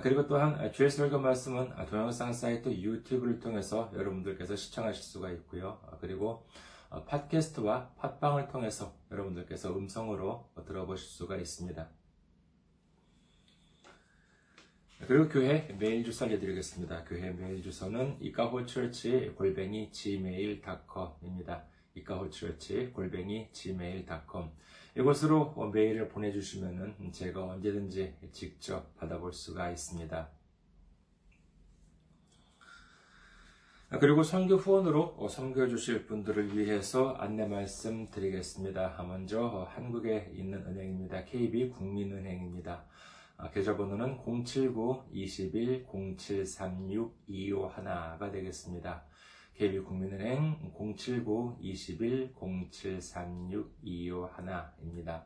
그리고 또한 주일 설교 말씀은 동영상 사이트 유튜브를 통해서 여러분들께서 시청하실 수가 있고요. 그리고 팟캐스트와 팟빵을 통해서 여러분들께서 음성으로 들어보실 수가 있습니다. 그리고 교회 메일 주소 알려드리겠습니다. 교회 메일 주소는 이카호처치 골뱅이 gmail.com입니다. 이카호처치 골뱅이 gmail.com 이곳으로 메일을 보내주시면 제가 언제든지 직접 받아볼 수가 있습니다. 그리고 선교 후원으로 섬겨주실 분들을 위해서 안내 말씀 드리겠습니다. 먼저 한국에 있는 은행입니다. KB 국민은행입니다. 계좌번호는 079-21-0736-251가 되겠습니다. KB국민은행 079-21-0736-251입니다.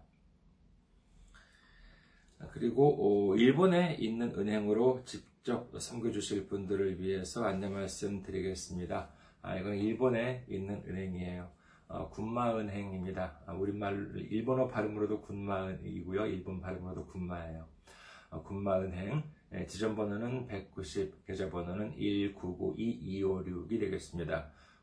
그리고 일본에 있는 은행으로 직접 섬겨주실 분들을 위해서 안내 말씀 드리겠습니다. 아, 이건 일본에 있는 은행이에요. 어, 군마은행입니다. 아, 우리말 일본어 발음으로도 군마이고요. 일본 발음으로도 군마예요. 어, 군마은행 예, 지점번호는 190, 계좌번호는 1992256이 되겠습니다.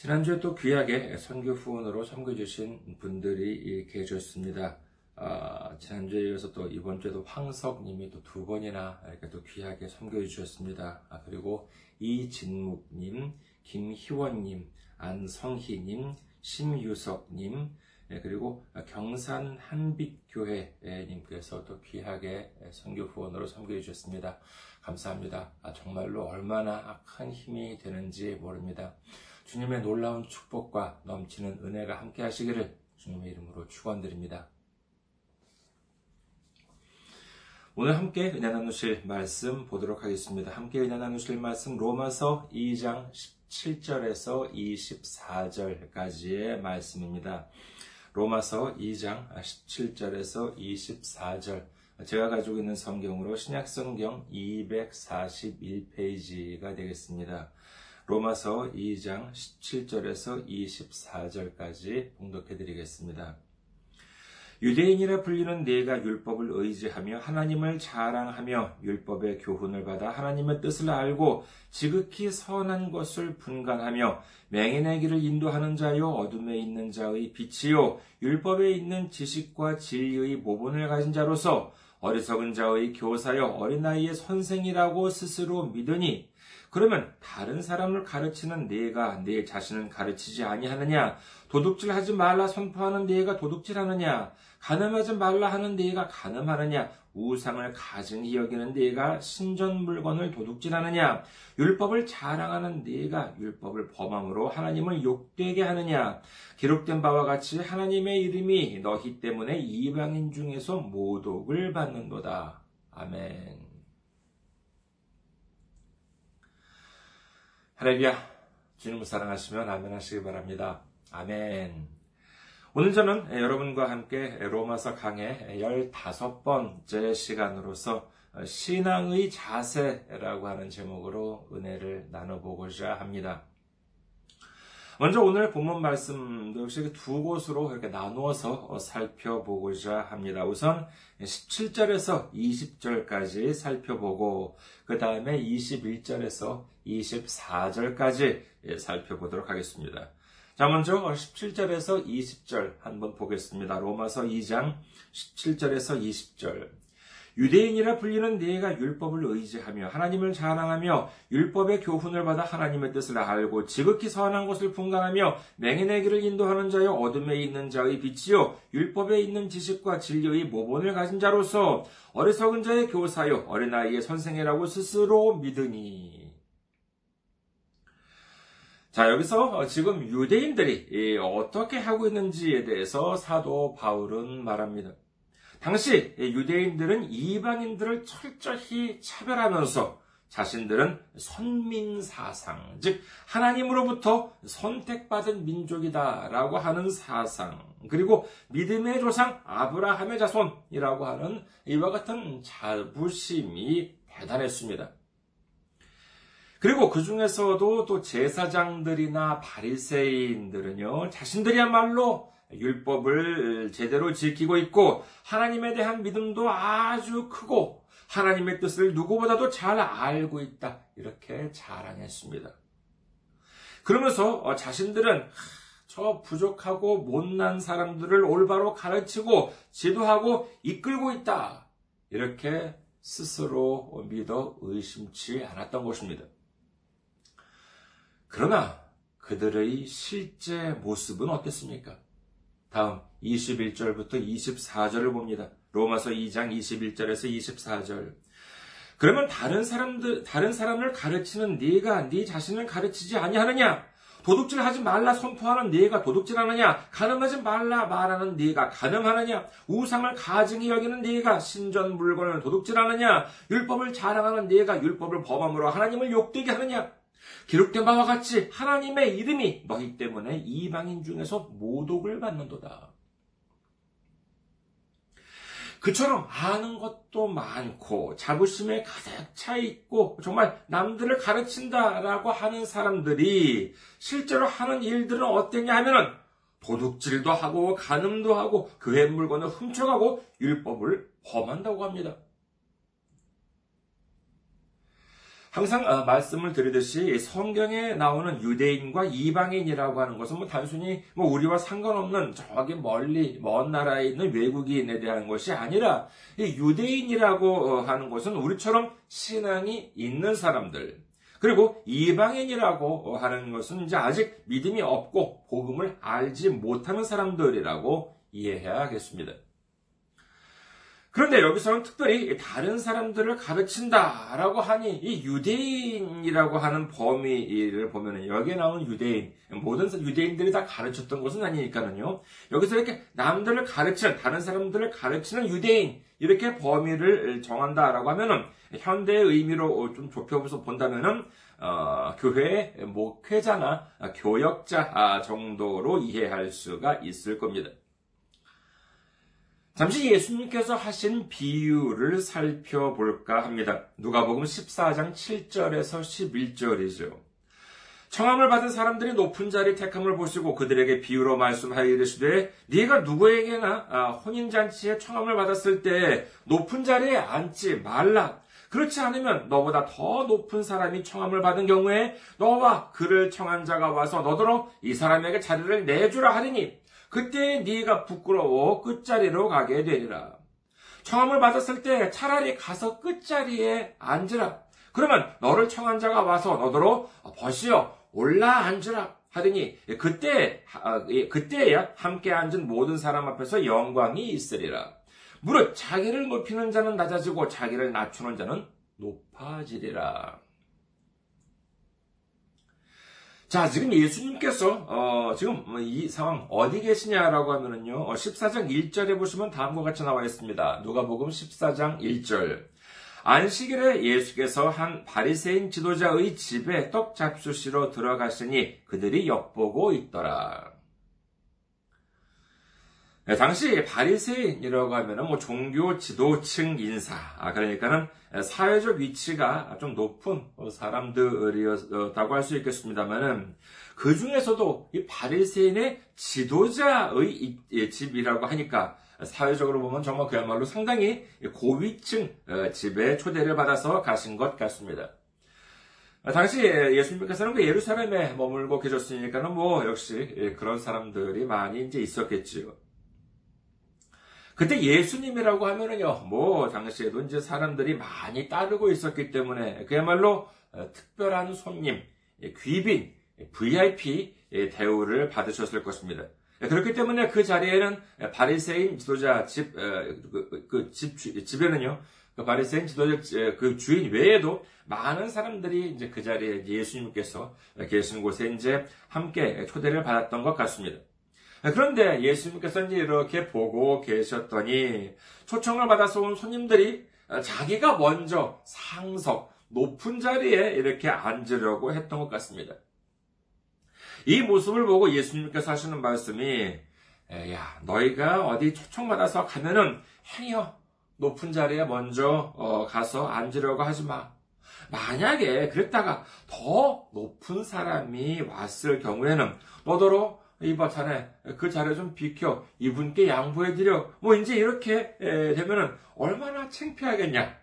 지난주에 또 귀하게 선교 후원으로 섬겨주신 분들이 계셨습니다. 아, 지난주에 이어서 또 이번 주에도 황석님이 또 두 번이나 이렇게 또 귀하게 섬겨주셨습니다. 아, 그리고 이진묵님, 김희원님, 안성희님, 심유석님, 네, 그리고 경산 한빛교회님께서 또 귀하게 선교 후원으로 섬겨주셨습니다. 감사합니다. 아, 정말로 얼마나 큰 힘이 되는지 모릅니다. 주님의 놀라운 축복과 넘치는 은혜가 함께 하시기를 주님의 이름으로 축원드립니다. 오늘 함께 은혜 나누실 말씀 보도록 하겠습니다. 함께 은혜 나누실 말씀 로마서 2장 17절에서 24절까지의 말씀입니다. 로마서 2장 17절에서 24절 제가 가지고 있는 성경으로 신약성경 241페이지가 되겠습니다. 로마서 2장 17절에서 24절까지 봉독해 드리겠습니다. 유대인이라 불리는 내가 율법을 의지하며 하나님을 자랑하며 율법의 교훈을 받아 하나님의 뜻을 알고 지극히 선한 것을 분간하며 맹인의 길을 인도하는 자요 어둠에 있는 자의 빛이요 율법에 있는 지식과 진리의 모본을 가진 자로서 어리석은 자의 교사여 어린아이의 선생이라고 스스로 믿으니 그러면 다른 사람을 가르치는 네가 네 자신을 가르치지 아니하느냐? 도둑질하지 말라 선포하는 네가 도둑질하느냐? 가늠하지 말라 하는 네가 가늠하느냐? 우상을 가증히 여기는 네가 신전 물건을 도둑질하느냐? 율법을 자랑하는 네가 율법을 범함으로 하나님을 욕되게 하느냐? 기록된 바와 같이 하나님의 이름이 너희 때문에 이방인 중에서 모독을 받는도다. 아멘. 할렐루야. 주님을 사랑하시면 아멘 하시기 바랍니다. 아멘. 오늘 저는 여러분과 함께 로마서 강의 15번째 시간으로서 신앙의 자세라고 하는 제목으로 은혜를 나눠보고자 합니다. 먼저 오늘 본문 말씀도 역시 두 곳으로 이렇게 나누어서 살펴보고자 합니다. 우선 17절에서 20절까지 살펴보고 그 다음에 21절에서 24절까지 살펴보도록 하겠습니다. 자, 먼저 17절에서 20절 한번 보겠습니다. 로마서 2장 17절에서 20절. 유대인이라 불리는 네가 율법을 의지하며 하나님을 자랑하며 율법의 교훈을 받아 하나님의 뜻을 알고 지극히 선한 것을 분간하며 맹인의 길을 인도하는 자여 어둠에 있는 자의 빛이요 율법에 있는 지식과 진리의 모본을 가진 자로서 어리석은 자의 교사요 어린아이의 선생이라고 스스로 믿으니 자, 여기서 지금 유대인들이 어떻게 하고 있는지에 대해서 사도 바울은 말합니다. 당시 유대인들은 이방인들을 철저히 차별하면서 자신들은 선민 사상, 즉, 하나님으로부터 선택받은 민족이다라고 하는 사상, 그리고 믿음의 조상 아브라함의 자손이라고 하는 이와 같은 자부심이 대단했습니다. 그리고 그 중에서도 또 제사장들이나 바리새인들은요, 자신들이야말로 율법을 제대로 지키고 있고 하나님에 대한 믿음도 아주 크고 하나님의 뜻을 누구보다도 잘 알고 있다. 이렇게 자랑했습니다. 그러면서 어, 자신들은 저 부족하고 못난 사람들을 올바로 가르치고 지도하고 이끌고 있다. 이렇게 스스로 믿어 의심치 않았던 것입니다. 그러나 그들의 실제 모습은 어땠습니까? 다음 21절부터 24절을 봅니다. 로마서 2장 21절에서 24절. 그러면 다른 사람들 다른 사람을 가르치는 네가 네 자신을 가르치지 아니하느냐? 도둑질하지 말라 선포하는 네가 도둑질하느냐? 가늠하지 말라 말하는 네가 가늠하느냐? 우상을 가증히 여기는 네가 신전 물건을 도둑질하느냐? 율법을 자랑하는 네가 율법을 범함으로 하나님을 욕되게 하느냐? 기록된 바와 같이 하나님의 이름이 너희 때문에 이방인 중에서 모독을 받는도다. 그처럼 아는 것도 많고 자부심에 가득 차 있고 정말 남들을 가르친다라고 하는 사람들이 실제로 하는 일들은 어땠냐 하면은 도둑질도 하고 간음도 하고 교회 물건을 훔쳐가고 율법을 범한다고 합니다. 항상 어, 말씀을 드리듯이 성경에 나오는 유대인과 이방인이라고 하는 것은 뭐 단순히 뭐 우리와 상관없는 저기 멀리 먼 나라에 있는 외국인에 대한 것이 아니라 유대인이라고 어, 하는 것은 우리처럼 신앙이 있는 사람들 그리고 이방인이라고 하는 것은 이제 아직 믿음이 없고 복음을 알지 못하는 사람들이라고 이해해야 하겠습니다. 그런데 여기서는 특별히 다른 사람들을 가르친다라고 하니 이 유대인이라고 하는 범위를 보면은 여기에 나오는 유대인 모든 유대인들이 다 가르쳤던 것은 아니니까는요. 여기서 이렇게 남들을 가르치는 다른 사람들을 가르치는 유대인 이렇게 범위를 정한다라고 하면은 현대의 의미로 좀 좁혀서 본다면은 어, 교회 목회자나 교역자 정도로 이해할 수가 있을 겁니다. 잠시 예수님께서 하신 비유를 살펴볼까 합니다. 누가복음 14장 7절에서 11절이죠. 청함을 받은 사람들이 높은 자리 택함을 보시고 그들에게 비유로 말씀하여 이르시되 네가 누구에게나 아, 혼인잔치에 청함을 받았을 때 높은 자리에 앉지 말라. 그렇지 않으면 너보다 더 높은 사람이 청함을 받은 경우에 너와 그를 청한 자가 와서 너더러 이 사람에게 자리를 내주라 하리니 그때 네가 부끄러워 끝자리로 가게 되리라. 청함을 받았을 때 차라리 가서 끝자리에 앉으라. 그러면 너를 청한 자가 와서 너더러 벗이여 올라 앉으라 하더니 그때 아, 예, 그때야 함께 앉은 모든 사람 앞에서 영광이 있으리라. 무릇 자기를 높이는 자는 낮아지고 자기를 낮추는 자는 높아지리라. 자, 지금 예수님께서, 어, 지금 이 상황 어디 계시냐라고 하면은요, 14장 어, 1절에 보시면 다음과 같이 나와 있습니다. 누가 복음 14장 1절. 안식일에 예수께서 한 바리새인 지도자의 집에 떡 잡수시러 들어가시니 그들이 엿보고 있더라. 네, 당시 바리새인이라고 하면은 뭐 종교 지도층 인사, 아, 그러니까는 사회적 위치가 좀 높은 사람들이었다고 할 수 있겠습니다만은 그 중에서도 이 바리새인의 지도자의 집이라고 하니까 사회적으로 보면 정말 그야말로 상당히 고위층 어, 집에 초대를 받아서 가신 것 같습니다. 당시 예수님께서는 그 예루살렘에 머물고 계셨으니까는 뭐 역시 그런 사람들이 많이 이제 있었겠지요. 그때 예수님이라고 하면은요, 뭐, 당시에도 이제 사람들이 많이 따르고 있었기 때문에 그야말로 어, 특별한 손님, 예, 귀빈, VIP 대우를 받으셨을 것입니다. 그렇기 때문에 그 자리에는 바리새인 지도자 집, 그, 그 집, 집에는요, 그 바리새인 지도자 그 주인 외에도 많은 사람들이 이제 그 자리에 예수님께서 계신 곳에 이제 함께 초대를 받았던 것 같습니다. 그런데 예수님께서 이렇게 보고 계셨더니 초청을 받아서 온 손님들이 자기가 먼저 상석, 높은 자리에 이렇게 앉으려고 했던 것 같습니다. 이 모습을 보고 예수님께서 하시는 말씀이 야 너희가 어디 초청받아서 가면은 행여 높은 자리에 먼저 어, 가서 앉으려고 하지 마. 만약에 그랬다가 더 높은 사람이 왔을 경우에는 너더러 이봐 자네 그 자리 좀 비켜 이분께 양보해드려 뭐 이제 이렇게 되면은 얼마나 창피하겠냐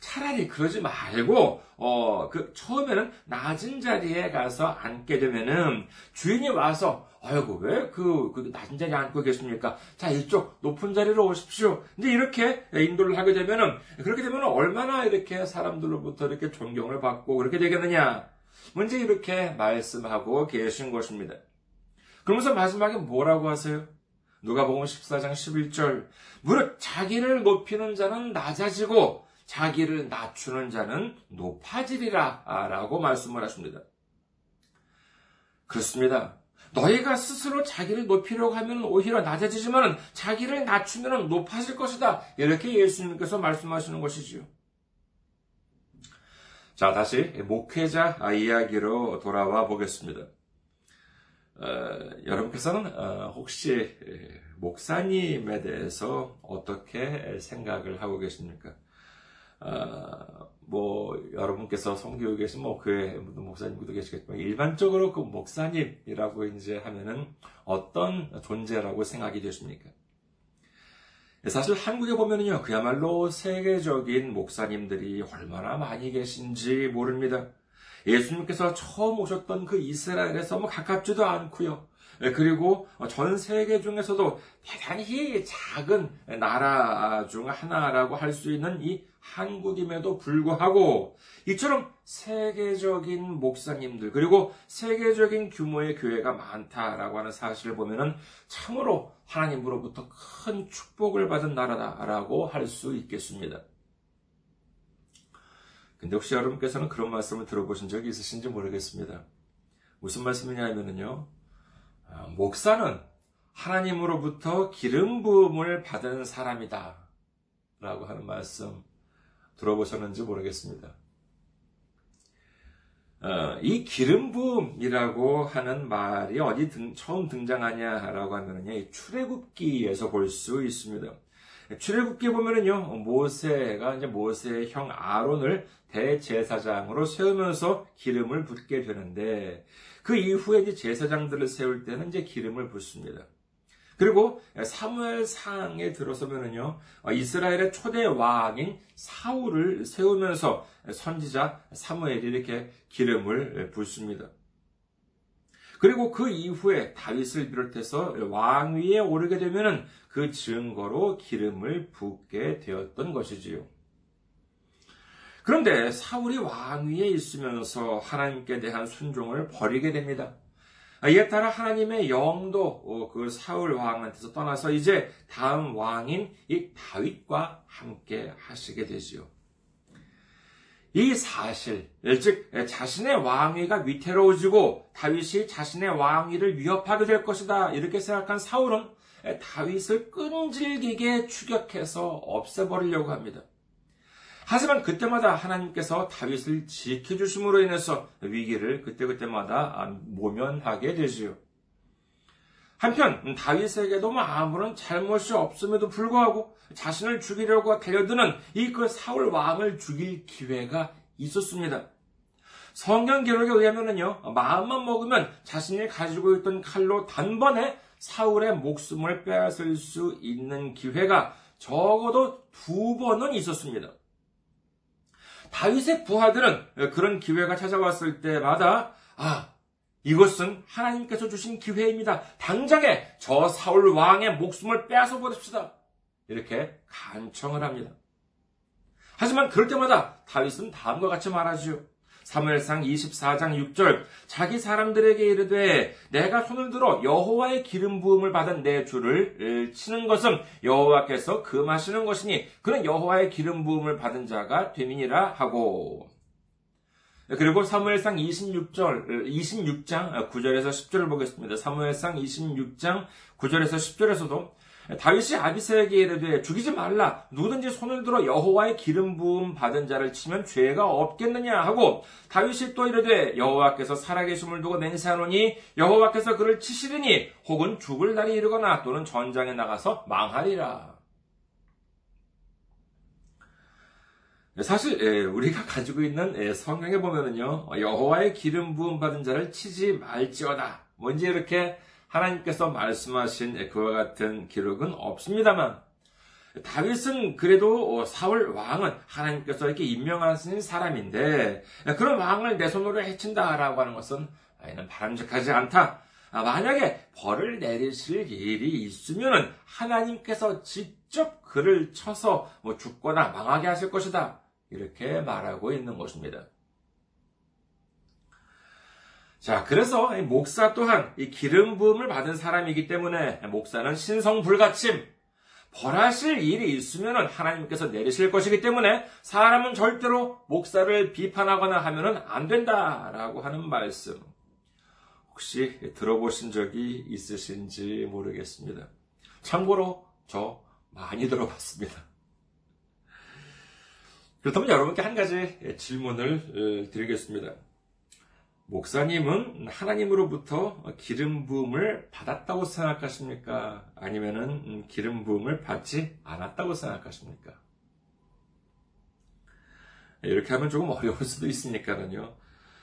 차라리 그러지 말고 어 그 처음에는 낮은 자리에 가서 앉게 되면은 주인이 와서 아이고 왜그 그 낮은 자리에 앉고 계십니까? 자 이쪽 높은 자리로 오십시오. 근데 이렇게 인도를 하게 되면은 그렇게 되면 얼마나 이렇게 사람들로부터 이렇게 존경을 받고 그렇게 되겠느냐? 먼저 이렇게 말씀하고 계신 것입니다. 그러면서 마지막에 뭐라고 하세요? 누가복음 14장 11절 무릇 자기를 높이는 자는 낮아지고 자기를 낮추는 자는 높아지리라 라고 말씀을 하십니다. 그렇습니다. 너희가 스스로 자기를 높이려고 하면 오히려 낮아지지만 자기를 낮추면 높아질 것이다. 이렇게 예수님께서 말씀하시는 것이지요. 자, 다시 목회자 이야기로 돌아와 보겠습니다. 어, 여러분께서는 어, 혹시 목사님에 대해서 어떻게 생각을 하고 계십니까? 어, 뭐 여러분께서 섬기고 계신 뭐 교회 목사님도 계시겠지만 일반적으로 그 목사님이라고 이제 하면은 어떤 존재라고 생각이 되십니까? 사실 한국에 보면은요 그야말로 세계적인 목사님들이 얼마나 많이 계신지 모릅니다. 예수님께서 처음 오셨던 그 이스라엘에서 뭐 가깝지도 않고요. 예, 그리고 전 세계 중에서도 대단히 작은 나라 중 하나라고 할 수 있는 이 한국임에도 불구하고 이처럼 세계적인 목사님들 그리고 세계적인 규모의 교회가 많다라고 하는 사실을 보면은 참으로 하나님으로부터 큰 축복을 받은 나라다라고 할 수 있겠습니다. 근데 혹시 여러분께서는 그런 말씀을 들어보신 적이 있으신지 모르겠습니다. 무슨 말씀이냐 하면은요. 아, 목사는 하나님으로부터 기름 부음을 받은 사람이다. 라고 하는 말씀 들어보셨는지 모르겠습니다. 어, 이 기름 부음이라고 하는 말이 어디 등, 처음 등장하냐라고 하면은요, 출애굽기에서 볼 수 있습니다. 출애굽기 보면은요 모세가 이제 모세의 형 아론을 대제사장으로 세우면서 기름을 붓게 되는데 그 이후에 이제 제사장들을 세울 때는 이제 기름을 붓습니다. 그리고 사무엘상에 들어서면은요 이스라엘의 초대 왕인 사울을 세우면서 선지자 사무엘이 이렇게 기름을 붓습니다. 그리고 그 이후에 다윗을 비롯해서 왕위에 오르게 되면은 그 증거로 기름을 붓게 되었던 것이지요. 그런데 사울이 왕위에 있으면서 하나님께 대한 순종을 버리게 됩니다. 이에 따라 하나님의 영도 어, 그 사울 왕한테서 떠나서 이제 다음 왕인 이 다윗과 함께 하시게 되지요. 이 사실, 즉 자신의 왕위가 위태로워지고 다윗이 자신의 왕위를 위협하게 될 것이다 이렇게 생각한 사울은 다윗을 끈질기게 추격해서 없애버리려고 합니다. 하지만 그때마다 하나님께서 다윗을 지켜주심으로 인해서 위기를 그때그때마다 모면하게 되지요. 한편 다윗에게도 뭐 아무런 잘못이 없음에도 불구하고 자신을 죽이려고 달려드는 이 그 사울 왕을 죽일 기회가 있었습니다. 성경 기록에 의하면요 마음만 먹으면 자신이 가지고 있던 칼로 단번에 사울의 목숨을 빼앗을 수 있는 기회가 적어도 두 번은 있었습니다. 다윗의 부하들은 그런 기회가 찾아왔을 때마다 아 이것은 하나님께서 주신 기회입니다. 당장에 저 사울 왕의 목숨을 빼앗아 버립시다. 이렇게 간청을 합니다. 하지만 그럴 때마다 다윗은 다음과 같이 말하지요. 사무엘상 24장 6절 자기 사람들에게 이르되 내가 손을 들어 여호와의 기름 부음을 받은 내 주를 치는 것은 여호와께서 금하시는 것이니 그는 여호와의 기름 부음을 받은 자가 되민이라 하고 그리고 사무엘상 26절 26장 9절에서 10절을 보겠습니다. 사무엘상 26장 9절에서 10절에서도 다윗이 아비세에게 이르되 죽이지 말라 누구든지 손을 들어 여호와의 기름 부음 받은 자를 치면 죄가 없겠느냐 하고 다윗이 또 이르되 여호와께서 살아계심을 두고 맹세하노니 여호와께서 그를 치시리니 혹은 죽을 날이 이르거나 또는 전장에 나가서 망하리라. 사실 우리가 가지고 있는 성경에 보면은요 여호와의 기름 부음 받은 자를 치지 말지어다. 뭔지 이렇게 하나님께서 말씀하신 그와 같은 기록은 없습니다만 다윗은 그래도 사울 왕은 하나님께서 이렇게 임명하신 사람인데 그런 왕을 내 손으로 해친다라고 하는 것은 이는 바람직하지 않다. 아, 만약에 벌을 내리실 일이 있으면 하나님께서 직 접 그를 쳐서 뭐 죽거나 망하게 하실 것이다. 이렇게 말하고 있는 것입니다. 자, 그래서 목사 또한 이 기름 부음을 받은 사람이기 때문에 목사는 신성 불가침, 벌하실 일이 있으면 하나님께서 내리실 것이기 때문에 사람은 절대로 목사를 비판하거나 하면 안 된다라고 하는 말씀. 혹시 들어보신 적이 있으신지 모르겠습니다. 참고로 저 많이 들어봤습니다. 그렇다면 여러분께 한 가지 질문을 어, 드리겠습니다. 목사님은 하나님으로부터 기름 부음을 받았다고 생각하십니까? 아니면은 기름 부음을 받지 않았다고 생각하십니까? 이렇게 하면 조금 어려울 수도 있으니까는요.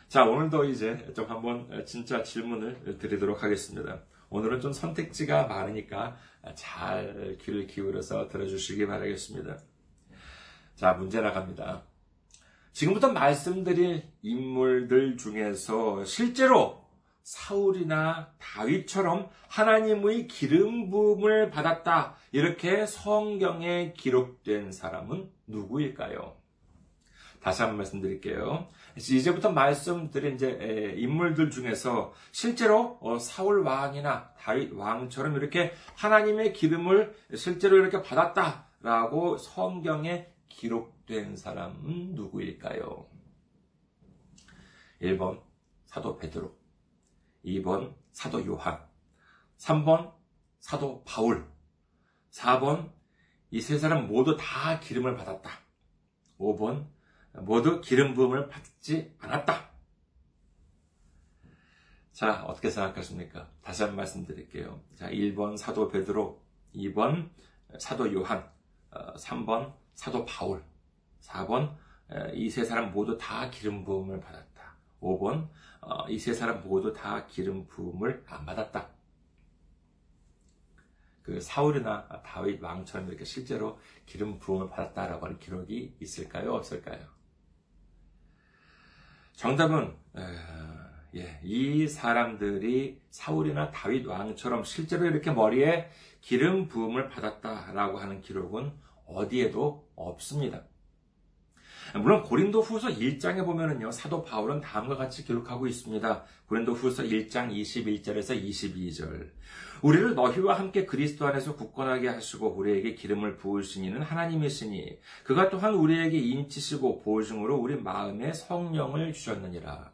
자, 오늘도 이제 좀 한번 진짜 질문을 드리도록 하겠습니다. 오늘은 좀 선택지가 많으니까 잘 귀를 기울여서 들어주시기 바라겠습니다. 자, 문제 나갑니다. 지금부터 말씀드릴 인물들 중에서 실제로 사울이나 다윗처럼 하나님의 기름 부음을 받았다. 이렇게 성경에 기록된 사람은 누구일까요? 다시 한번 말씀드릴게요. 이제부터 말씀드린 이제 인물들 중에서 실제로 어, 사울 왕이나 다윗 왕처럼 이렇게 하나님의 기름을 실제로 이렇게 받았다라고 성경에 기록된 사람은 누구일까요? 1번 사도 베드로, 2번 사도 요한, 3번 사도 바울, 4번 이 세 사람 모두 다 기름을 받았다. 5번 모두 기름 부음을 받지 않았다. 자, 어떻게 생각하십니까? 다시 한 번 말씀드릴게요. 자, 1번 사도 베드로, 2번 사도 요한, 3번 어, 사도 바울. 4번 이 세 사람 모두 다 기름 부음을 받았다. 5번 어, 이세 사람 모두 다 기름 부음을 안 받았다. 그 사울이나 다윗 왕처럼 이렇게 실제로 기름 부음을 받았다라고 하는 기록이 있을까요? 없을까요? 정답은 예, 이 사람들이 사울이나 다윗 왕처럼 실제로 이렇게 머리에 기름 부음을 받았다라고 하는 기록은 어디에도 없습니다. 물론 고린도 후서 1장에 보면은요, 사도 바울은 다음과 같이 기록하고 있습니다. 고린도 후서 1장 21절에서 22절. 우리를 너희와 함께 그리스도 안에서 굳건하게 하시고 우리에게 기름을 부으신 이는 하나님이시니 그가 또한 우리에게 인치시고 보증으로 우리 마음에 성령을 주셨느니라.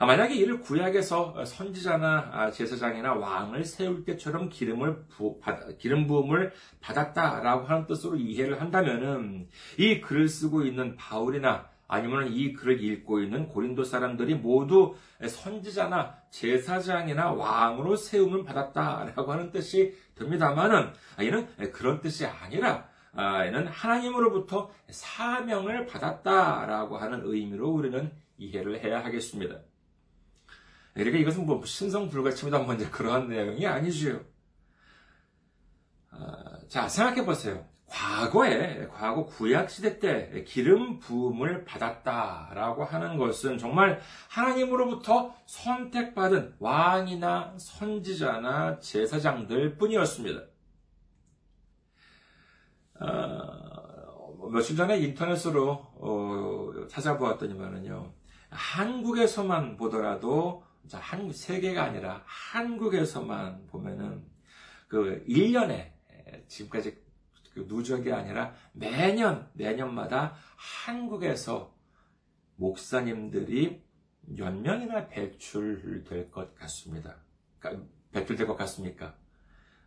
아, 만약에 이를 구약에서 선지자나 아, 제사장이나 왕을 세울 때처럼 기름을 부, 기름 부음을 받았다라고 하는 뜻으로 이해를 한다면은 이 글을 쓰고 있는 바울이나 아니면 이 글을 읽고 있는 고린도 사람들이 모두 선지자나 제사장이나 왕으로 세움을 받았다라고 하는 뜻이 됩니다만은 아, 이는 그런 뜻이 아니라 이는 하나님으로부터 사명을 받았다라고 하는 의미로 우리는 이해를 해야 하겠습니다. 그러니까 이것은 뭐 신성 불가침이다 뭐 이제 그러한 내용이 아니지요. 아, 자, 생각해 보세요. 과거에, 과거 구약 시대 때 기름 부음을 받았다라고 하는 것은 정말 하나님으로부터 선택받은 왕이나 선지자나 제사장들 뿐이었습니다. 어, 며칠 전에 인터넷으로 어, 찾아보았더니만은요 한국에서만 보더라도 한국 세계가 아니라 한국에서만 보면은 그 1년에 지금까지 그 누적이 아니라 매년 매년마다 한국에서 목사님들이 몇 명이나 배출될 것 같습니다. 그러니까 배출될 것 같습니까?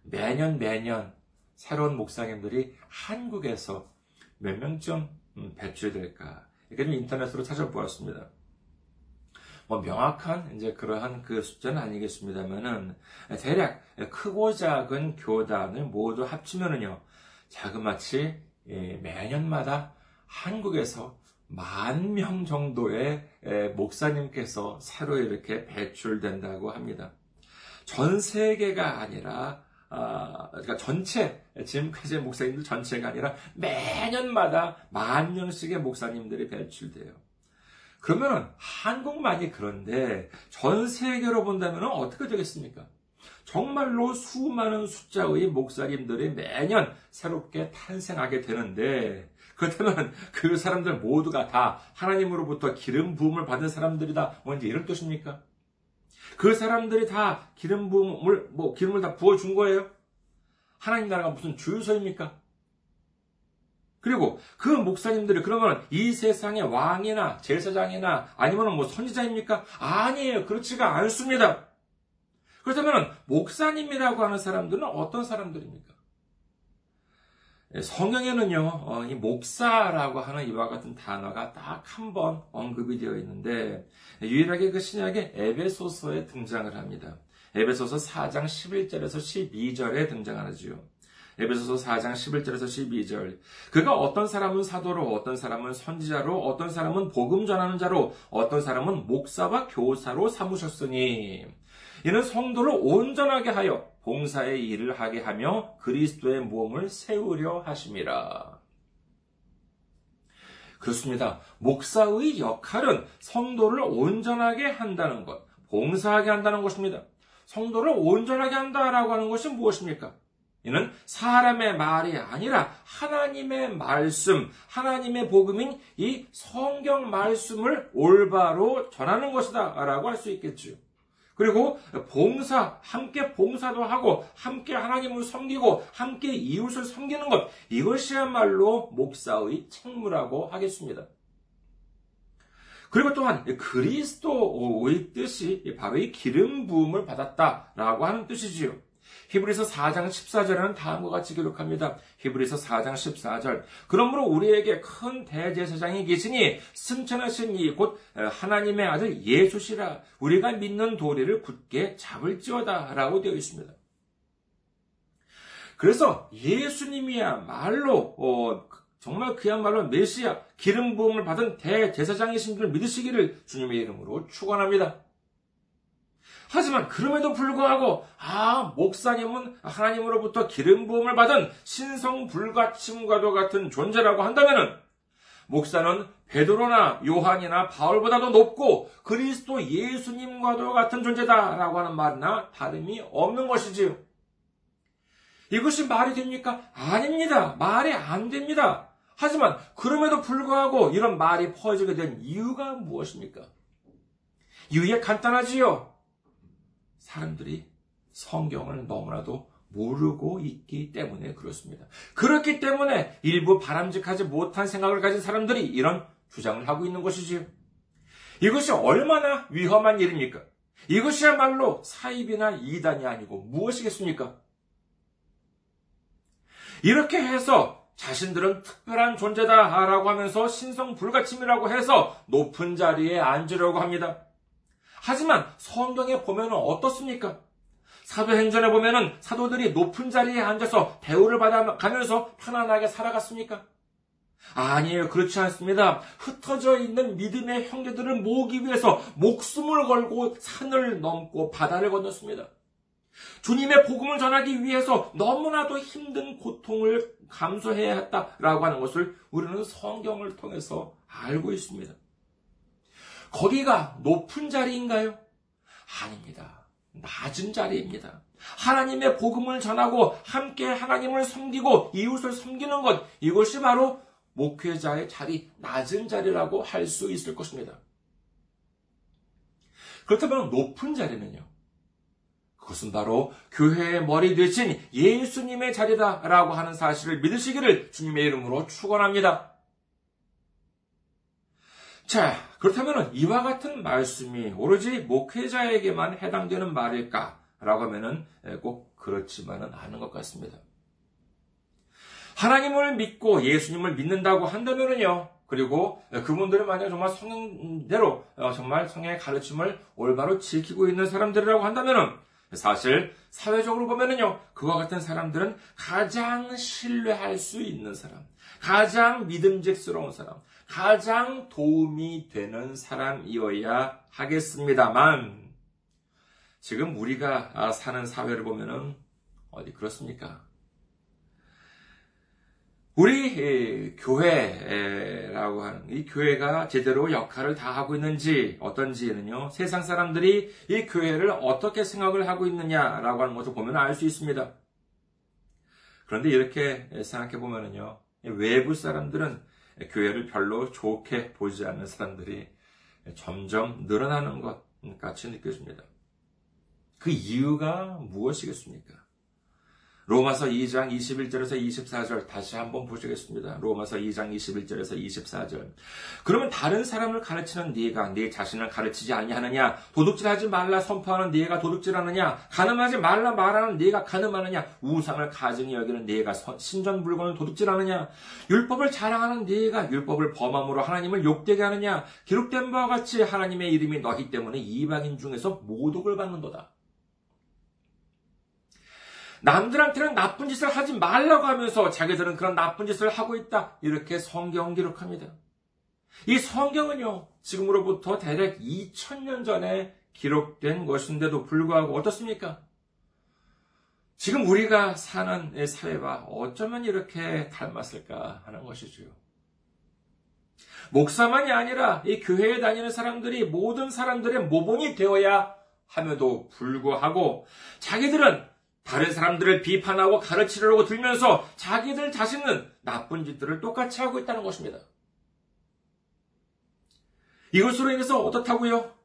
매년 매년 새로운 목사님들이 한국에서 몇 명쯤 음, 배출될까? 이렇게 좀 인터넷으로 찾아보았습니다. 뭐 명확한 이제 그러한 그 숫자는 아니겠습니다만은 대략 크고 작은 교단을 모두 합치면은요 자그마치 예, 매년마다 한국에서 만 명 정도의 목사님께서 새로 이렇게 배출된다고 합니다. 전 세계가 아니라 아, 그러니까 전체 지금까지 목사님들 전체가 아니라 매년마다 만 명씩의 목사님들이 배출돼요. 그러면 한국만이 그런데 전 세계로 본다면 어떻게 되겠습니까? 정말로 수많은 숫자의 목사님들이 매년 새롭게 탄생하게 되는데 그렇다면 그 사람들 모두가 다 하나님으로부터 기름 부음을 받은 사람들이다. 뭔지 이런 뜻입니까? 그 사람들이 다 기름 부음을 뭐 기름을 다 부어 준 거예요? 하나님 나라가 무슨 주유소입니까? 그리고 그 목사님들이 그러면 이 세상의 왕이나 제사장이나 아니면 뭐 선지자입니까? 아니에요. 그렇지가 않습니다. 그렇다면 목사님이라고 하는 사람들은 어떤 사람들입니까? 예, 성경에는요, 어, 이 목사라고 하는 이와 같은 단어가 딱 한 번 언급이 되어 있는데, 유일하게 그 신약의 에베소서에 등장을 합니다. 에베소서 4장 11절에서 12절에 등장하지요. 에베소서 4장 11절에서 12절. 그가 어떤 사람은 사도로, 어떤 사람은 선지자로, 어떤 사람은 복음 전하는 자로, 어떤 사람은 목사와 교사로 삼으셨으니 이는 성도를 온전하게 하여 봉사의 일을 하게 하며 그리스도의 몸을 세우려 하심이라. 그렇습니다. 목사의 역할은 성도를 온전하게 한다는 것, 봉사하게 한다는 것입니다. 성도를 온전하게 한다라고 하는 것이 무엇입니까? 이는 사람의 말이 아니라 하나님의 말씀, 하나님의 복음인 이 성경 말씀을 올바로 전하는 것이다. 라고 할 수 있겠죠. 그리고 봉사, 함께 봉사도 하고, 함께 하나님을 섬기고, 함께 이웃을 섬기는 것, 이것이야말로 목사의 책무라고 하겠습니다. 그리고 또한 그리스도의 뜻이 바로 이 기름 부음을 받았다라고 하는 뜻이지요. 히브리서 4장 14절에는 다음과 같이 기록합니다. 히브리서 4장 14절. 그러므로 우리에게 큰 대제사장이 계시니 승천하신 이 곧 하나님의 아들 예수시라 우리가 믿는 도리를 굳게 잡을지어다라고 되어 있습니다. 그래서 예수님이야말로 어, 정말 그야말로 메시아 기름 부음을 받은 대제사장이신 줄 믿으시기를 주님의 이름으로 축원합니다. 하지만 그럼에도 불구하고 아 목사님은 하나님으로부터 기름 부음을 받은 신성 불가침과도 같은 존재라고 한다면은 목사는 베드로나 요한이나 바울보다도 높고 그리스도 예수님과도 같은 존재다라고 하는 말이나 다름이 없는 것이지요. 이것이 말이 됩니까? 아닙니다. 말이 안 됩니다. 하지만 그럼에도 불구하고 이런 말이 퍼지게 된 이유가 무엇입니까? 이유가 간단하지요. 사람들이 성경을 너무나도 모르고 있기 때문에 그렇습니다. 그렇기 때문에 일부 바람직하지 못한 생각을 가진 사람들이 이런 주장을 하고 있는 것이지요. 이것이 얼마나 위험한 일입니까? 이것이야말로 사입이나 이단이 아니고 무엇이겠습니까? 이렇게 해서 자신들은 특별한 존재다라고 하면서 신성 불가침이라고 해서 높은 자리에 앉으려고 합니다. 하지만 성경에 보면 어떻습니까? 사도행전에 보면은 사도들이 높은 자리에 앉아서 대우를 받아가면서 편안하게 살아갔습니까? 아니에요. 그렇지 않습니다. 흩어져 있는 믿음의 형제들을 모으기 위해서 목숨을 걸고 산을 넘고 바다를 건넜습니다. 주님의 복음을 전하기 위해서 너무나도 힘든 고통을 감수해야 했다라고 하는 것을 우리는 성경을 통해서 알고 있습니다. 거기가 높은 자리인가요? 아닙니다. 낮은 자리입니다. 하나님의 복음을 전하고 함께 하나님을 섬기고 이웃을 섬기는 것, 이것이 바로 목회자의 자리, 낮은 자리라고 할 수 있을 것입니다. 그렇다면 높은 자리는요? 그것은 바로 교회의 머리 되신 예수님의 자리다라고 하는 사실을 믿으시기를 주님의 이름으로 축원합니다. 자, 그렇다면 이와 같은 말씀이 오로지 목회자에게만 해당되는 말일까 라고 하면은 꼭 그렇지만은 않은 것 같습니다. 하나님을 믿고 예수님을 믿는다고 한다면은요, 그리고 그분들은 만약 정말 성령대로 어, 정말 성령의 가르침을 올바로 지키고 있는 사람들이라고 한다면은 사실 사회적으로 보면은요, 그와 같은 사람들은 가장 신뢰할 수 있는 사람, 가장 믿음직스러운 사람, 가장 도움이 되는 사람이어야 하겠습니다만, 지금 우리가 사는 사회를 보면은 어디 그렇습니까? 우리 교회라고 하는 이 교회가 제대로 역할을 다 하고 있는지 어떤지는요 세상 사람들이 이 교회를 어떻게 생각을 하고 있느냐라고 하는 것을 보면 알 수 있습니다. 그런데 이렇게 생각해 보면은요 외부 사람들은 교회를 별로 좋게 보지 않는 사람들이 점점 늘어나는 것 같이 느껴집니다. 그 이유가 무엇이겠습니까? 로마서 2장 21절에서 24절 다시 한번 보시겠습니다. 로마서 2장 21절에서 24절. 그러면 다른 사람을 가르치는 네가 네 자신을 가르치지 아니하느냐? 도둑질하지 말라 선포하는 네가 도둑질하느냐? 가늠하지 말라 말하는 네가 가늠하느냐? 우상을 가증히 여기는 네가 신전 물건을 도둑질하느냐? 율법을 자랑하는 네가 율법을 범함으로 하나님을 욕되게 하느냐? 기록된 바와 같이 하나님의 이름이 너희 때문에 이방인 중에서 모독을 받는도다. 남들한테는 나쁜 짓을 하지 말라고 하면서 자기들은 그런 나쁜 짓을 하고 있다. 이렇게 성경 기록합니다. 이 성경은요, 지금으로부터 대략 2000년 전에 기록된 것인데도 불구하고 어떻습니까? 지금 우리가 사는 사회와 어쩌면 이렇게 닮았을까 하는 것이죠. 목사만이 아니라 이 교회에 다니는 사람들이 모든 사람들의 모범이 되어야 함에도 불구하고 자기들은 다른 사람들을 비판하고 가르치려고 들면서 자기들 자신은 나쁜 짓들을 똑같이 하고 있다는 것입니다. 이것으로 인해서 어떻다고요?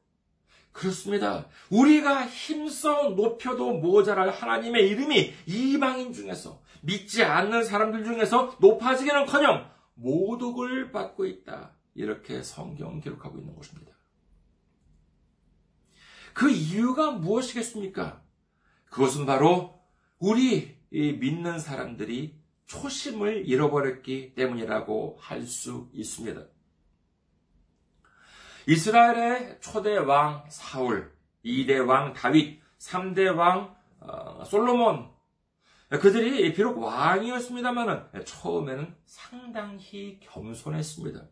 그렇습니다. 우리가 힘써 높여도 모자랄 하나님의 이름이 이방인 중에서 믿지 않는 사람들 중에서 높아지기는커녕 모독을 받고 있다. 이렇게 성경 기록하고 있는 것입니다. 그 이유가 무엇이겠습니까? 그것은 바로 우리 믿는 사람들이 초심을 잃어버렸기 때문이라고 할 수 있습니다. 이스라엘의 초대 왕 사울, 2대 왕 다윗, 3대 왕 어, 솔로몬, 그들이 비록 왕이었습니다만 처음에는 상당히 겸손했습니다.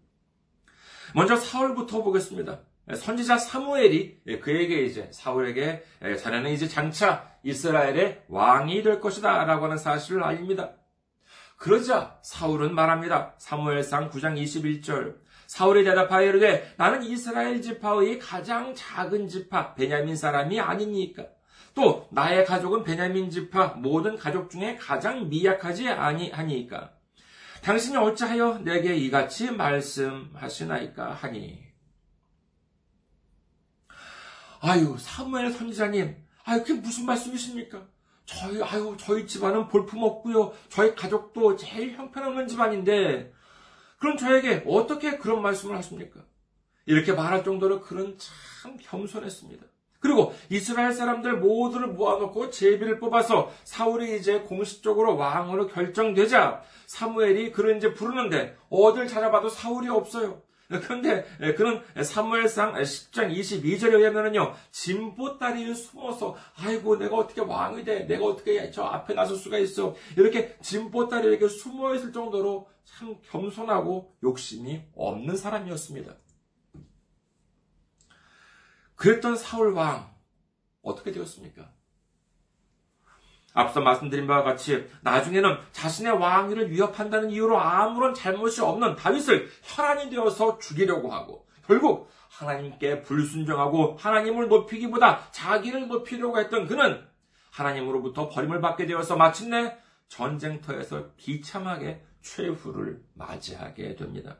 먼저 사울부터 보겠습니다. 선지자 사무엘이 그에게 이제 사울에게 자네는 이제 장차 이스라엘의 왕이 될 것이다 라고 하는 사실을 알립니다. 그러자 사울은 말합니다. 사무엘상 9장 21절. 사울이 대답하여 이르되 나는 이스라엘 지파의 가장 작은 지파 베냐민 사람이 아니니까. 또 나의 가족은 베냐민 지파 모든 가족 중에 가장 미약하지 아니하니까. 당신이 어찌하여 내게 이같이 말씀하시나이까 하니. 아유, 사무엘 선지자님, 아유, 그게 무슨 말씀이십니까? 저희, 아유, 저희 집안은 볼품 없고요. 저희 가족도 제일 형편없는 집안인데, 그럼 저에게 어떻게 그런 말씀을 하십니까? 이렇게 말할 정도로 그는 참 겸손했습니다. 그리고 이스라엘 사람들 모두를 모아놓고 제비를 뽑아서 사울이 이제 공식적으로 왕으로 결정되자 사무엘이 그를 이제 부르는데 어딜 찾아봐도 사울이 없어요. 그런데 그는 사무엘상 10장 22절에 의하면요 진보다리에 숨어서 아이고 내가 어떻게 왕이 돼 내가 어떻게 저 앞에 나설 수가 있어 이렇게 진보다리에게 숨어 있을 정도로 참 겸손하고 욕심이 없는 사람이었습니다. 그랬던 사울 왕 어떻게 되었습니까? 앞서 말씀드린 바와 같이 나중에는 자신의 왕위를 위협한다는 이유로 아무런 잘못이 없는 다윗을 혈안이 되어서 죽이려고 하고 결국 하나님께 불순종하고 하나님을 높이기보다 자기를 높이려고 했던 그는 하나님으로부터 버림을 받게 되어서 마침내 전쟁터에서 비참하게 최후를 맞이하게 됩니다.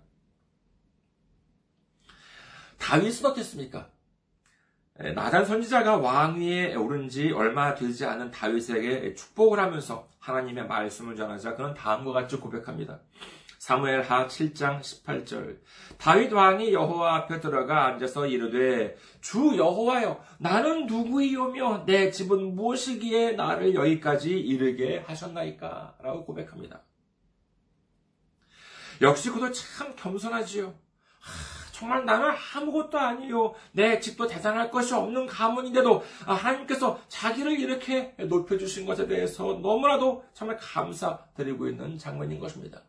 다윗은 어땠습니까? 나단 선지자가 왕위에 오른 지 얼마 되지 않은 다윗에게 축복을 하면서 하나님의 말씀을 전하자 그는 다음과 같이 고백합니다. 사무엘 하 7장 18절 다윗 왕이 여호와 앞에 들어가 앉아서 이르되 주 여호와여 나는 누구이오며 내 집은 무엇이기에 나를 여기까지 이르게 하셨나이까 라고 고백합니다. 역시 그도 참 겸손하지요. 하, 정말 나는 아무것도 아니요. 내 집도 대단할 것이 없는 가문인데도 하나님께서 자기를 이렇게 높여주신 것에 대해서 너무나도 정말 감사드리고 있는 장면인 것입니다.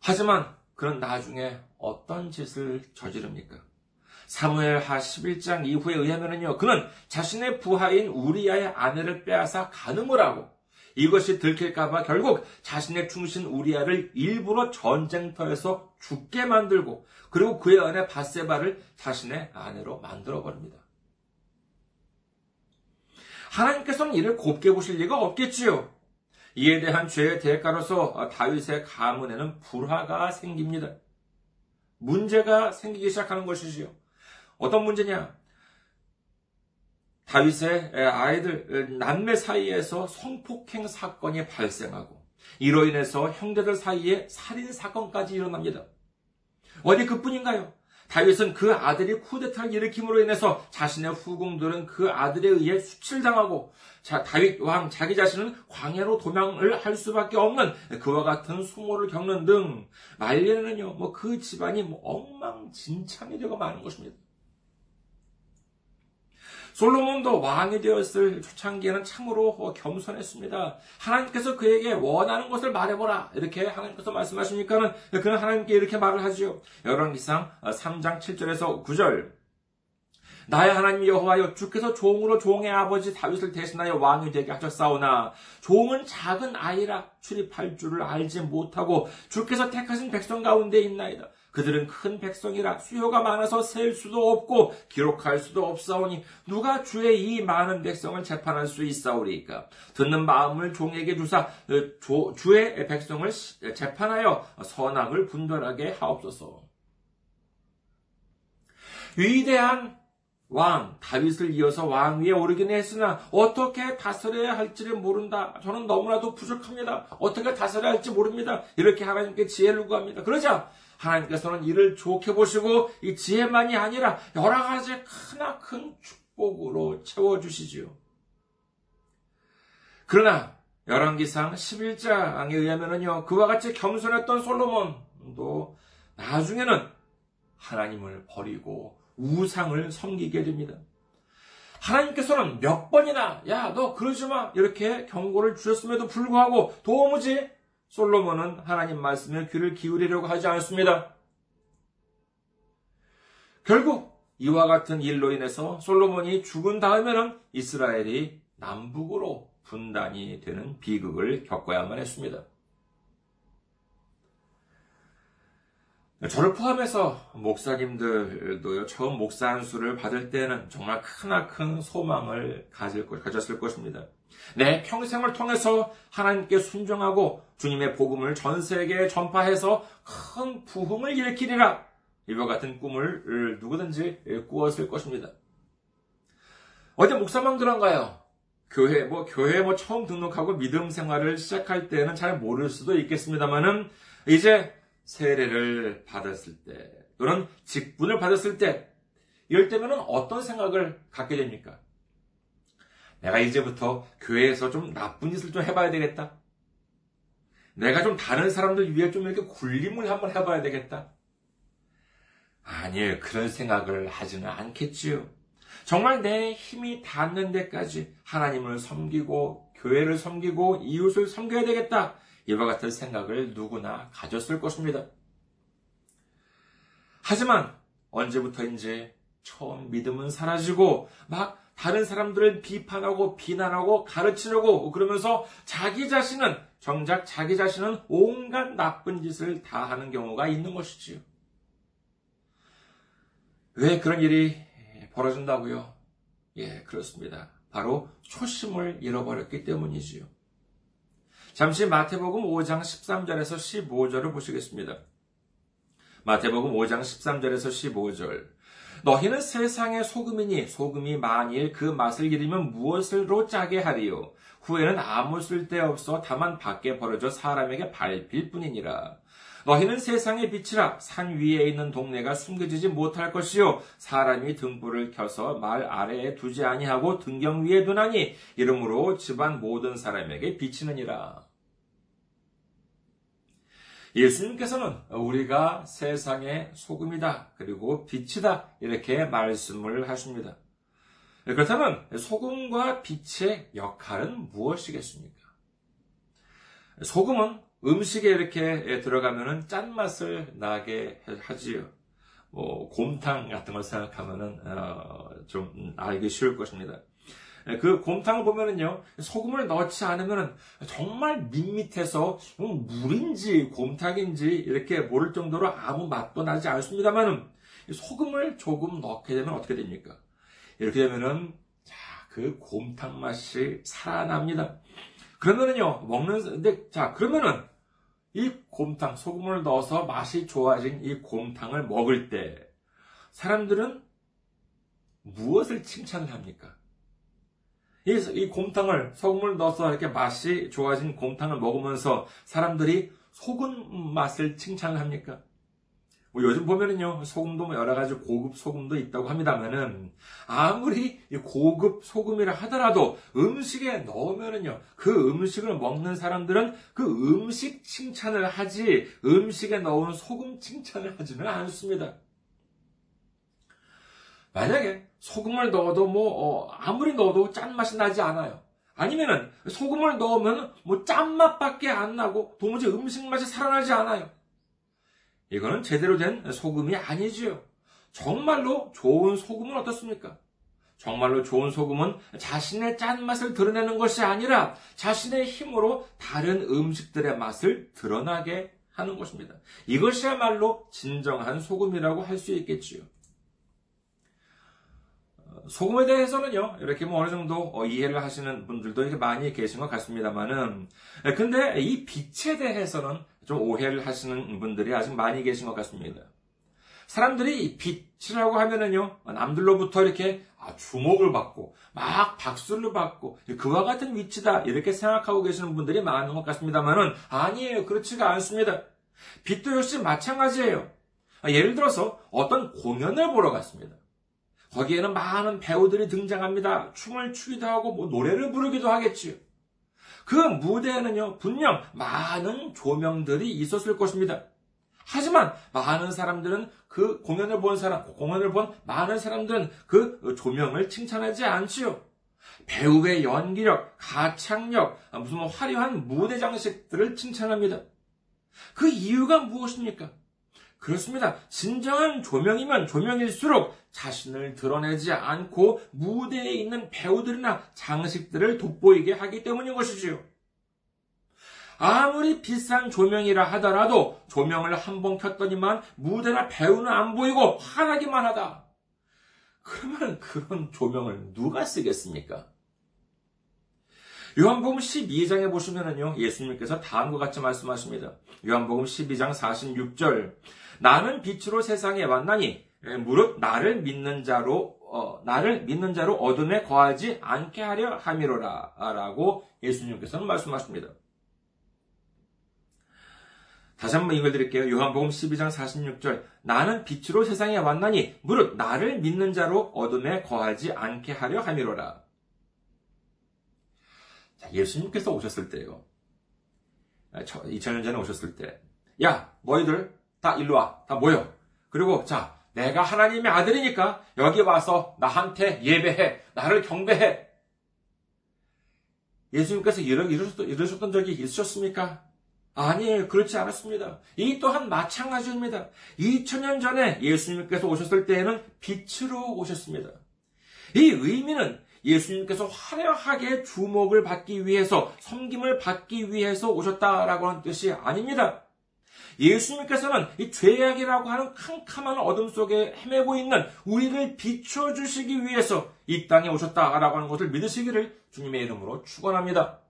하지만 그는 나중에 어떤 짓을 저지릅니까? 사무엘 하 11장 이후에 의하면요. 그는 자신의 부하인 우리야의 아내를 빼앗아 간음을 하고 이것이 들킬까봐 결국 자신의 충신 우리아를 일부러 전쟁터에서 죽게 만들고 그리고 그의 아내 바세바를 자신의 아내로 만들어 버립니다. 하나님께서는 이를 곱게 보실 리가 없겠지요. 이에 대한 죄의 대가로서 다윗의 가문에는 불화가 생깁니다. 문제가 생기기 시작하는 것이지요. 어떤 문제냐? 다윗의 아이들 남매 사이에서 성폭행 사건이 발생하고 이로 인해서 형제들 사이에 살인 사건까지 일어납니다. 어디 그뿐인가요? 다윗은 그 아들이 쿠데타를 일으킴으로 인해서 자신의 후궁들은 그 아들에 의해 수칠당하고 자, 다윗 왕 자기 자신은 광야로 도망을 할 수밖에 없는 그와 같은 수모를 겪는 등 말년에는요 뭐 그 집안이 뭐 엉망진창이 되고 마는 것입니다. 솔로몬도 왕이 되었을 초창기에는 참으로 겸손했습니다. 하나님께서 그에게 원하는 것을 말해보라. 이렇게 하나님께서 말씀하시니까는 그는 하나님께 이렇게 말을 하지요. 열왕기상 3장 7절에서 9절. 나의 하나님 여호와여 주께서 종으로 종의 아버지 다윗을 대신하여 왕이 되게 하셨사오나 종은 작은 아이라 출입할 줄을 알지 못하고 주께서 택하신 백성 가운데 있나이다. 그들은 큰 백성이라 수요가 많아서 셀 수도 없고 기록할 수도 없사오니 누가 주의 이 많은 백성을 재판할 수 있사오리까 듣는 마음을 종에게 주사 어, 주의 백성을 재판하여 선악을 분별하게 하옵소서. 위대한 왕 다윗을 이어서 왕 위에 오르긴 했으나 어떻게 다스려야 할지를 모른다. 저는 너무나도 부족합니다. 어떻게 다스려야 할지 모릅니다. 이렇게 하나님께 지혜를 구합니다. 그러자 하나님께서는 이를 좋게 보시고 이 지혜만이 아니라 여러 가지 크나큰 축복으로 채워주시지요. 그러나 열왕기상 11장에 의하면요 그와 같이 겸손했던 솔로몬도 나중에는 하나님을 버리고 우상을 섬기게 됩니다. 하나님께서는 몇 번이나 야 너 그러지 마 이렇게 경고를 주셨음에도 불구하고 도무지 솔로몬은 하나님 말씀에 귀를 기울이려고 하지 않습니다. 결국 이와 같은 일로 인해서 솔로몬이 죽은 다음에는 이스라엘이 남북으로 분단이 되는 비극을 겪어야만 했습니다. 저를 포함해서 목사님들도요, 처음 목사 한수를 받을 때는 정말 크나큰 소망을 가질 것, 가졌을 것입니다. 내 평생을 통해서 하나님께 순종하고 주님의 복음을 전 세계에 전파해서 큰 부흥을 일으키리라. 이와 같은 꿈을 누구든지 꾸었을 것입니다. 어제 목사만 그런가요? 교회, 뭐, 교회 뭐 처음 등록하고 믿음 생활을 시작할 때는 잘 모를 수도 있겠습니다만은, 이제 세례를 받았을 때, 또는 직분을 받았을 때, 이럴 때면 어떤 생각을 갖게 됩니까? 내가 이제부터 교회에서 좀 나쁜 짓을 좀 해봐야 되겠다. 내가 좀 다른 사람들 위해 좀 이렇게 굴림을 한번 해봐야 되겠다. 아니에요. 그런 생각을 하지는 않겠지요. 정말 내 힘이 닿는 데까지 하나님을 섬기고 교회를 섬기고 이웃을 섬겨야 되겠다. 이와 같은 생각을 누구나 가졌을 것입니다. 하지만 언제부터인지 처음 믿음은 사라지고 막 다른 사람들을 비판하고 비난하고 가르치려고 그러면서 자기 자신은 정작 자기 자신은 온갖 나쁜 짓을 다 하는 경우가 있는 것이지요. 왜 그런 일이 벌어진다고요? 예, 그렇습니다. 바로 초심을 잃어버렸기 때문이지요. 잠시 마태복음 5장 13절에서 15절을 보시겠습니다. 마태복음 5장 13절에서 15절. 너희는 세상의 소금이니 소금이 만일 그 맛을 잃으면 무엇을로 짜게 하리요? 후에는 아무 쓸데 없어 다만 밖에 버려져 사람에게 밟힐 뿐이니라. 너희는 세상의 빛이라 산 위에 있는 동네가 숨겨지지 못할 것이요 사람이 등불을 켜서 말 아래에 두지 아니하고 등경 위에 두나니 이러므로 집안 모든 사람에게 비치느니라. 예수님께서는 우리가 세상의 소금이다 그리고 빛이다 이렇게 말씀을 하십니다. 그렇다면 소금과 빛의 역할은 무엇이겠습니까? 소금은 음식에 이렇게 들어가면은 짠맛을 나게 하지요. 뭐, 곰탕 같은 걸 생각하면은, 어, 좀 알기 쉬울 것입니다. 그 곰탕을 보면은요, 소금을 넣지 않으면은 정말 밋밋해서 물인지 곰탕인지 이렇게 모를 정도로 아무 맛도 나지 않습니다만은 소금을 조금 넣게 되면 어떻게 됩니까? 이렇게 되면은, 자, 그 곰탕 맛이 살아납니다. 그러면은요, 먹는, 근데, 자, 그러면은, 이 곰탕, 소금을 넣어서 맛이 좋아진 이 곰탕을 먹을 때, 사람들은 무엇을 칭찬을 합니까? 이, 이 곰탕을, 소금을 넣어서 이렇게 맛이 좋아진 곰탕을 먹으면서 사람들이 소금 맛을 칭찬을 합니까? 뭐 요즘 보면은요, 소금도 뭐 여러 가지 고급 소금도 있다고 합니다만은, 아무리 고급 소금이라 하더라도 음식에 넣으면은요, 그 음식을 먹는 사람들은 그 음식 칭찬을 하지, 음식에 넣은 소금 칭찬을 하지는 않습니다. 만약에 소금을 넣어도 뭐, 어, 아무리 넣어도 짠맛이 나지 않아요. 아니면은 소금을 넣으면 뭐 짠맛밖에 안 나고 도무지 음식 맛이 살아나지 않아요. 이거는 제대로 된 소금이 아니지요. 정말로 좋은 소금은 어떻습니까? 정말로 좋은 소금은 자신의 짠맛을 드러내는 것이 아니라 자신의 힘으로 다른 음식들의 맛을 드러나게 하는 것입니다. 이것이야말로 진정한 소금이라고 할 수 있겠지요. 소금에 대해서는요, 이렇게 뭐 어느 정도 어, 이해를 하시는 분들도 이렇게 많이 계신 것 같습니다만은, 근데 이 빛에 대해서는 좀 오해를 하시는 분들이 아직 많이 계신 것 같습니다. 사람들이 빛이라고 하면은요, 남들로부터 이렇게 아, 주목을 받고, 막 박수를 받고, 그와 같은 위치다, 이렇게 생각하고 계시는 분들이 많은 것 같습니다만은, 아니에요. 그렇지가 않습니다. 빛도 역시 마찬가지예요. 예를 들어서 어떤 공연을 보러 갔습니다. 거기에는 많은 배우들이 등장합니다. 춤을 추기도 하고, 뭐 노래를 부르기도 하겠지요. 그 무대에는요, 분명 많은 조명들이 있었을 것입니다. 하지만 많은 사람들은 그 공연을 본 사람, 공연을 본 많은 사람들은 그 조명을 칭찬하지 않지요. 배우의 연기력, 가창력, 무슨 뭐 화려한 무대 장식들을 칭찬합니다. 그 이유가 무엇입니까? 그렇습니다. 진정한 조명이면 조명일수록 자신을 드러내지 않고 무대에 있는 배우들이나 장식들을 돋보이게 하기 때문인 것이지요. 아무리 비싼 조명이라 하더라도 조명을 한 번 켰더니만 무대나 배우는 안 보이고 환하기만 하다. 그러면 그런 조명을 누가 쓰겠습니까? 요한복음 12장에 보시면은요, 예수님께서 다음과 같이 말씀하십니다. 요한복음 12장 46절. 나는 빛으로 세상에 왔나니 무릇 나를 믿는 자로 어, 나를 믿는 자로 어둠에 거하지 않게 하려 함이로라라고 예수님께서는 말씀하십니다. 다시 한번 읽어드릴게요. 요한복음 12장 46절. 나는 빛으로 세상에 왔나니 무릇 나를 믿는 자로 어둠에 거하지 않게 하려 함이로라. 자, 예수님께서 오셨을 때요. 2000년 전에 오셨을 때. 야, 너희들 다 일로 와. 다 모여. 그리고 자, 내가 하나님의 아들이니까 여기 와서 나한테 예배해. 나를 경배해. 예수님께서 이러셨던 적이 있으셨습니까? 아니에요. 그렇지 않았습니다. 이 또한 마찬가지입니다. 2000년 전에 예수님께서 오셨을 때에는 빛으로 오셨습니다. 이 의미는 예수님께서 화려하게 주목을 받기 위해서, 섬김을 받기 위해서 오셨다라고 하는 뜻이 아닙니다. 예수님께서는 이 죄악이라고 하는 캄캄한 어둠 속에 헤매고 있는 우리를 비춰주시기 위해서 이 땅에 오셨다라고 하는 것을 믿으시기를 주님의 이름으로 축원합니다.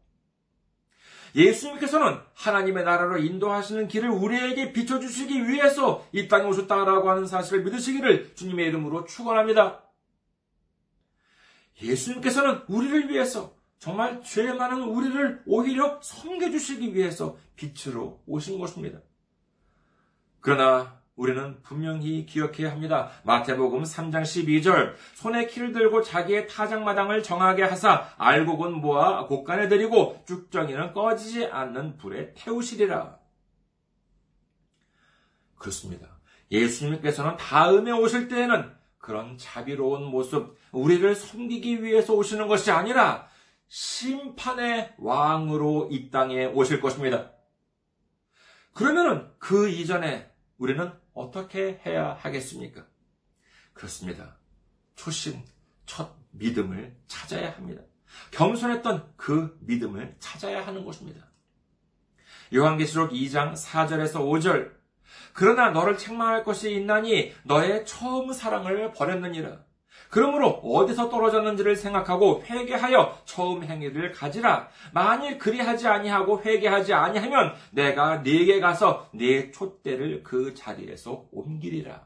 예수님께서는 하나님의 나라로 인도하시는 길을 우리에게 비춰주시기 위해서 이 땅에 오셨다라고 하는 사실을 믿으시기를 주님의 이름으로 축원합니다. 예수님께서는 우리를 위해서 정말 죄 많은 우리를 오히려 섬겨주시기 위해서 빛으로 오신 것입니다. 그러나 우리는 분명히 기억해야 합니다. 마태복음 3장 12절 손에 키를 들고 자기의 타작마당을 정하게 하사 알곡은 모아 곡간에 들이고 쭉정이는 꺼지지 않는 불에 태우시리라. 그렇습니다. 예수님께서는 다음에 오실 때에는 그런 자비로운 모습, 우리를 섬기기 위해서 오시는 것이 아니라 심판의 왕으로 이 땅에 오실 것입니다. 그러면은 그 이전에 우리는 어떻게 해야 하겠습니까? 그렇습니다. 초심, 첫 믿음을 찾아야 합니다. 겸손했던 그 믿음을 찾아야 하는 것입니다. 요한계시록 2장 4절에서 5절 그러나 너를 책망할 것이 있나니 너의 처음 사랑을 버렸느니라. 그러므로 어디서 떨어졌는지를 생각하고 회개하여 처음 행위를 가지라. 만일 그리하지 아니하고 회개하지 아니하면 내가 네게 가서 네 촛대를 그 자리에서 옮기리라.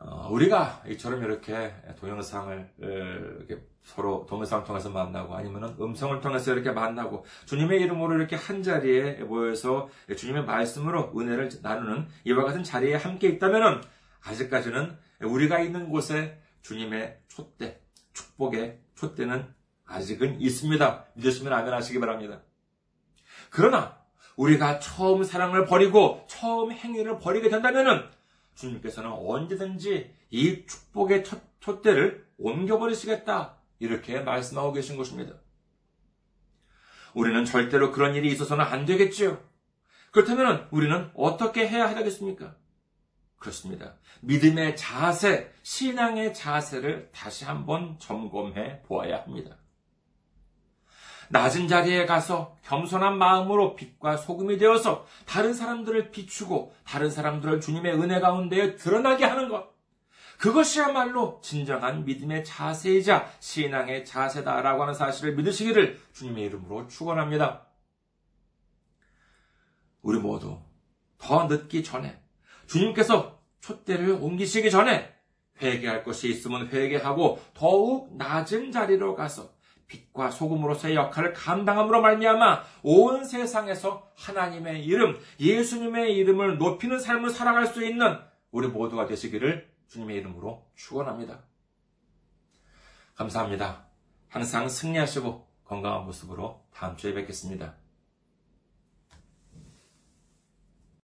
어, 우리가 이처럼 이렇게 동영상을 이렇게 서로 동영상을 통해서 만나고 아니면 음성을 통해서 이렇게 만나고 주님의 이름으로 이렇게 한 자리에 모여서 주님의 말씀으로 은혜를 나누는 이와 같은 자리에 함께 있다면 아직까지는 우리가 있는 곳에 주님의 촛대, 축복의 촛대는 아직은 있습니다. 믿으시면 아멘 하시기 바랍니다. 그러나 우리가 처음 사랑을 버리고 처음 행위를 버리게 된다면 주님께서는 언제든지 이 축복의 촛대를 옮겨버리시겠다. 이렇게 말씀하고 계신 것입니다. 우리는 절대로 그런 일이 있어서는 안 되겠지요. 그렇다면 우리는 어떻게 해야 하겠습니까? 그렇습니다. 믿음의 자세, 신앙의 자세를 다시 한번 점검해 보아야 합니다. 낮은 자리에 가서 겸손한 마음으로 빛과 소금이 되어서 다른 사람들을 비추고 다른 사람들을 주님의 은혜 가운데 드러나게 하는 것. 그것이야말로 진정한 믿음의 자세이자 신앙의 자세다라고 하는 사실을 믿으시기를 주님의 이름으로 축원합니다. 우리 모두 더 늦기 전에 주님께서 촛대를 옮기시기 전에 회개할 것이 있으면 회개하고 더욱 낮은 자리로 가서 빛과 소금으로서의 역할을 감당함으로 말미암아 온 세상에서 하나님의 이름, 예수님의 이름을 높이는 삶을 살아갈 수 있는 우리 모두가 되시기를 주님의 이름으로 축원합니다. 감사합니다. 항상 승리하시고 건강한 모습으로 다음 주에 뵙겠습니다.